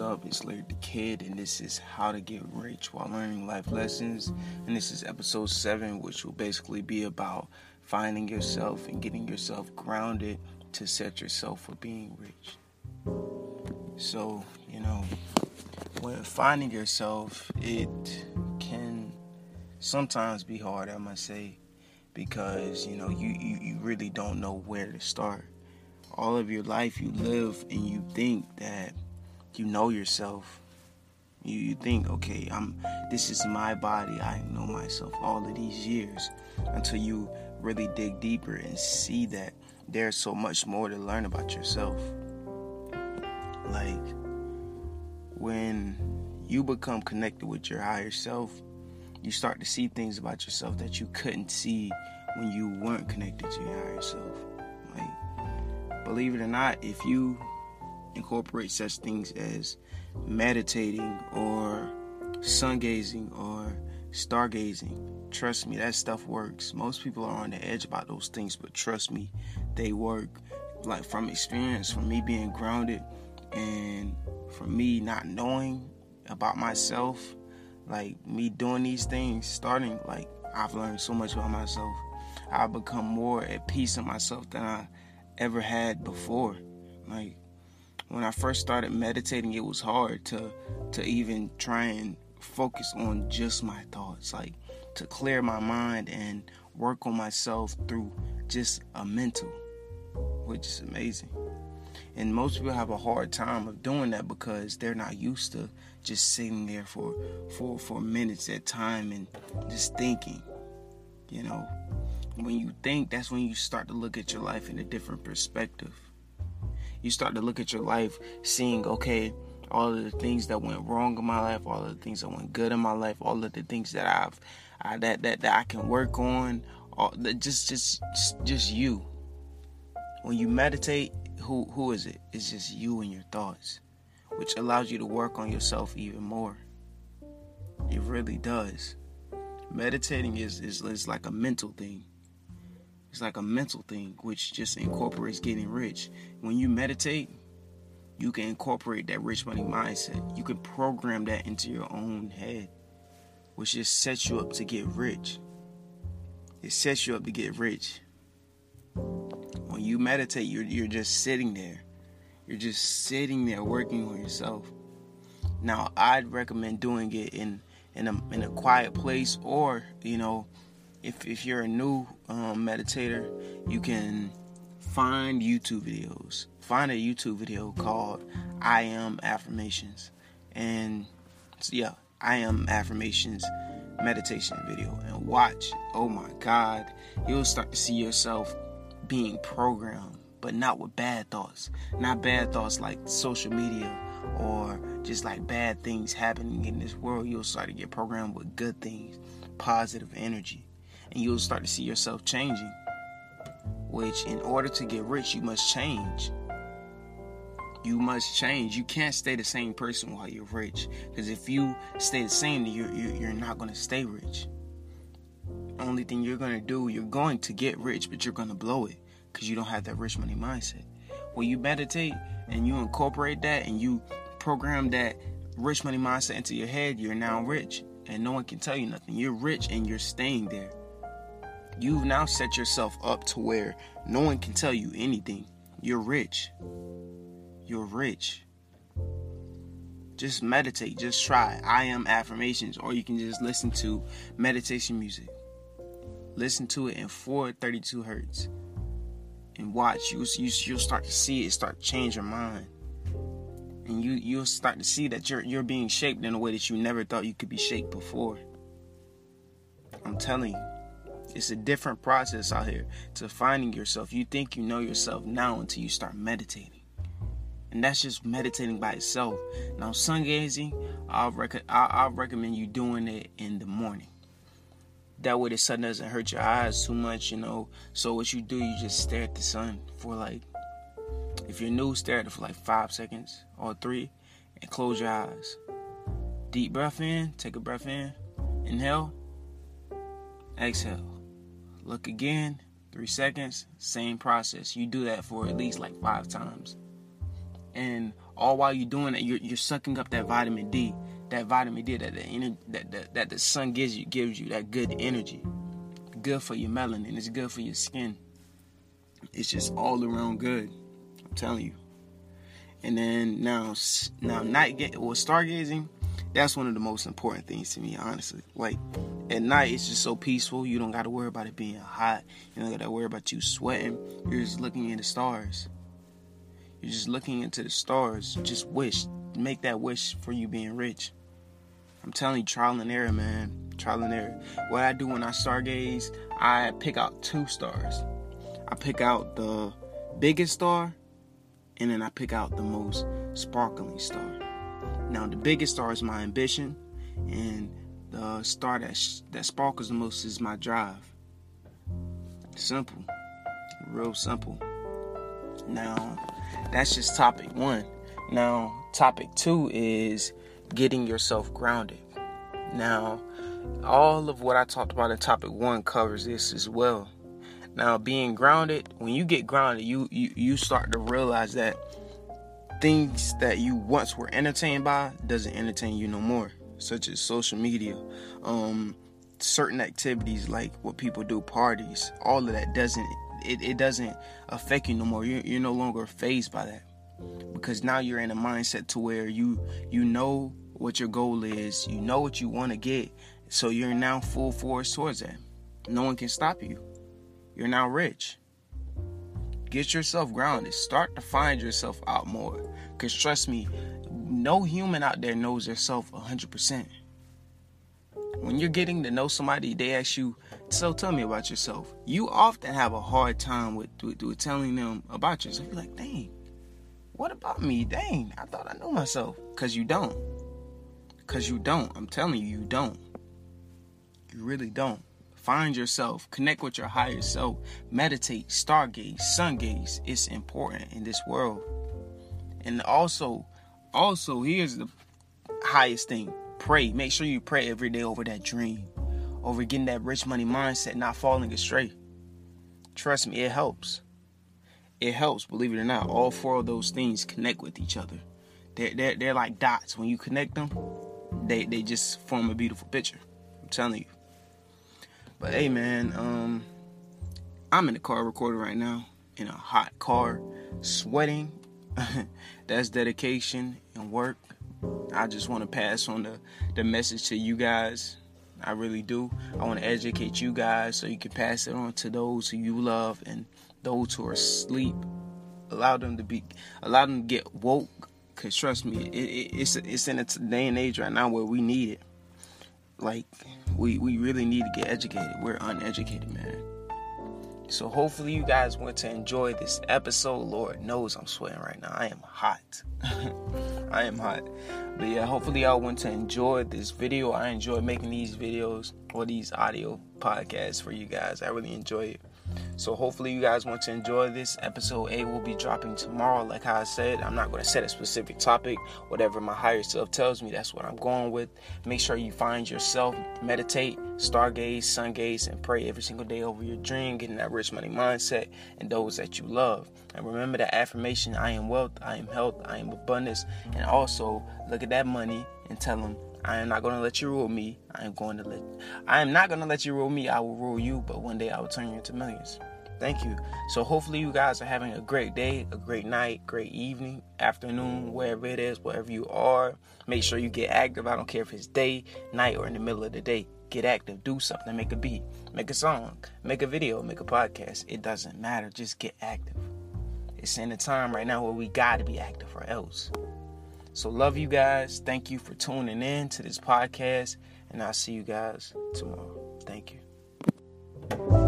Up? It's Larry the Kid, and this is How to Get Rich While Learning Life Lessons. And this is episode 7, which will basically be about finding yourself and getting yourself grounded to set yourself for being rich. So, you know, when finding yourself, it can sometimes be hard, I must say, because, you know, you, you, you really don't know where to start. All of your life you live and you think that you know yourself. You, you think, okay, I'm this is my body. I know myself all of these years until you really dig deeper and see that there's so much more to learn about yourself. Like when you become connected with your higher self, you start to see things about yourself that you couldn't see when you weren't connected to your higher self. Like, believe it or not, if you incorporate such things as meditating or sun gazing or stargazing. Trust me, that stuff works. Most people are on the edge about those things, but trust me, they work. Like from experience, from me being grounded and from me not knowing about myself, like me doing these things, starting, like I've learned so much about myself. I've become more at peace in myself than I ever had before. Like when I first started meditating, it was hard to to even try and focus on just my thoughts, like to clear my mind and work on myself through just a mental, which is amazing. And most people have a hard time of doing that because they're not used to just sitting there for for for minutes at time and just thinking. You know, when you think, that's when you start to look at your life in a different perspective you start to look at your life seeing, okay, all of the things that went wrong in my life, all of the things that went good in my life, all of the things that I've I, that that that I can work on, all that just just just you. When you meditate, who who is it? It's just you and your thoughts, which allows you to work on yourself even more. It really does. Meditating is is, is like a mental thing. It's like a mental thing, which just incorporates getting rich. When you meditate, you can incorporate that rich money mindset. You can program that into your own head, which just sets you up to get rich. It sets you up to get rich. When you meditate, you're, you're just sitting there. You're just sitting there working on yourself. Now, I'd recommend doing it in in a in a quiet place, or you know, if if you're a new um, meditator, you can find YouTube videos. Find a YouTube video called "I Am Affirmations," and yeah, I Am Affirmations meditation video, and watch. Oh my God, you'll start to see yourself being programmed, but not with bad thoughts. Not bad thoughts like social media or just like bad things happening in this world. You'll start to get programmed with good things, positive energy and you'll start to see yourself changing. Which, in order to get rich, you must change. You must change. You can't stay the same person while you're rich. Because if you stay the same, you're, you're not going to stay rich. Only thing you're going to do, you're going to get rich, but you're going to blow it because you don't have that rich money mindset. When you meditate and you incorporate that and you program that rich money mindset into your head, you're now rich and no one can tell you nothing. You're rich and you're staying there. You've now set yourself up to where no one can tell you anything. You're rich. You're rich. Just meditate. Just try. I am affirmations, or you can just listen to meditation music. Listen to it in 432 hertz, and watch. You, you you'll start to see it start to change your mind, and you you'll start to see that you're you're being shaped in a way that you never thought you could be shaped before. I'm telling you. It's a different process out here to finding yourself. You think you know yourself now until you start meditating. And that's just meditating by itself. Now, sun gazing, I'll, rec- I'll recommend you doing it in the morning. That way, the sun doesn't hurt your eyes too much, you know. So, what you do, you just stare at the sun for like, if you're new, stare at it for like five seconds or three and close your eyes. Deep breath in, take a breath in, inhale, exhale. Look again, three seconds, same process. You do that for at least like five times. and all while you're doing it, you're, you're sucking up that vitamin D, that vitamin D that the that, that that the sun gives you gives you that good energy, good for your melanin, it's good for your skin. It's just all around good. I'm telling you. And then now, now night get or stargazing, that's one of the most important things to me, honestly. Like at night, it's just so peaceful. You don't got to worry about it being hot. You don't got to worry about you sweating. You're just looking at the stars. You're just looking into the stars. Just wish, make that wish for you being rich. I'm telling you, trial and error, man. Trial and error. What I do when I stargaze, I pick out two stars. I pick out the biggest star, and then I pick out the most sparkling star. Now, the biggest star is my ambition, and the star that sh- that sparkles the most is my drive. Simple, real simple. Now, that's just topic one. Now, topic two is getting yourself grounded. Now, all of what I talked about in topic one covers this as well. Now, being grounded, when you get grounded, you you, you start to realize that things that you once were entertained by doesn't entertain you no more, such as social media, um, certain activities like what people do, parties, all of that doesn't it, it doesn't affect you no more. You're, you're no longer phased by that because now you're in a mindset to where you you know what your goal is, you know what you want to get, so you're now full force towards that. No one can stop you. You're now rich. Get yourself grounded. Start to find yourself out more. Because trust me, no human out there knows themselves 100%. When you're getting to know somebody, they ask you, So tell me about yourself. You often have a hard time with, with, with telling them about yourself. You're like, Dang, what about me? Dang, I thought I knew myself. Because you don't. Because you don't. I'm telling you, you don't. You really don't. Find yourself, connect with your higher self, meditate, stargaze, sun gaze. It's important in this world. And also, also, here's the highest thing pray. Make sure you pray every day over that dream, over getting that rich money mindset, not falling astray. Trust me, it helps. It helps, believe it or not. All four of those things connect with each other. They're, they're, they're like dots. When you connect them, they, they just form a beautiful picture. I'm telling you. But hey, man, um, I'm in the car recording right now in a hot car, sweating. That's dedication and work. I just want to pass on the, the message to you guys. I really do. I want to educate you guys so you can pass it on to those who you love and those who are asleep. Allow them to be, allow them to get woke. Cause trust me, it, it, it's it's in a day and age right now where we need it. Like we we really need to get educated. We're uneducated, man. So hopefully you guys want to enjoy this episode. Lord knows I'm sweating right now. I am hot. I am hot. But yeah, hopefully y'all want to enjoy this video. I enjoy making these videos or these audio podcasts for you guys. I really enjoy it. So hopefully you guys want to enjoy this. Episode 8 will be dropping tomorrow. Like I said, I'm not going to set a specific topic. Whatever my higher self tells me, that's what I'm going with. Make sure you find yourself, meditate, stargaze, sun gaze, and pray every single day over your dream, getting that rich money mindset and those that you love. And remember that affirmation I am wealth, I am health, I am abundance. And also look at that money and tell them I am not to let you rule me. I am going to let I am not to let you rule me. I will rule you, but one day I will turn you into millions. Thank you. So hopefully you guys are having a great day, a great night, great evening, afternoon, wherever it is, wherever you are. Make sure you get active. I don't care if it's day, night, or in the middle of the day. Get active. Do something. Make a beat. Make a song. Make a video. Make a podcast. It doesn't matter. Just get active. It's in a time right now where we got to be active or else. So, love you guys. Thank you for tuning in to this podcast. And I'll see you guys tomorrow. Thank you.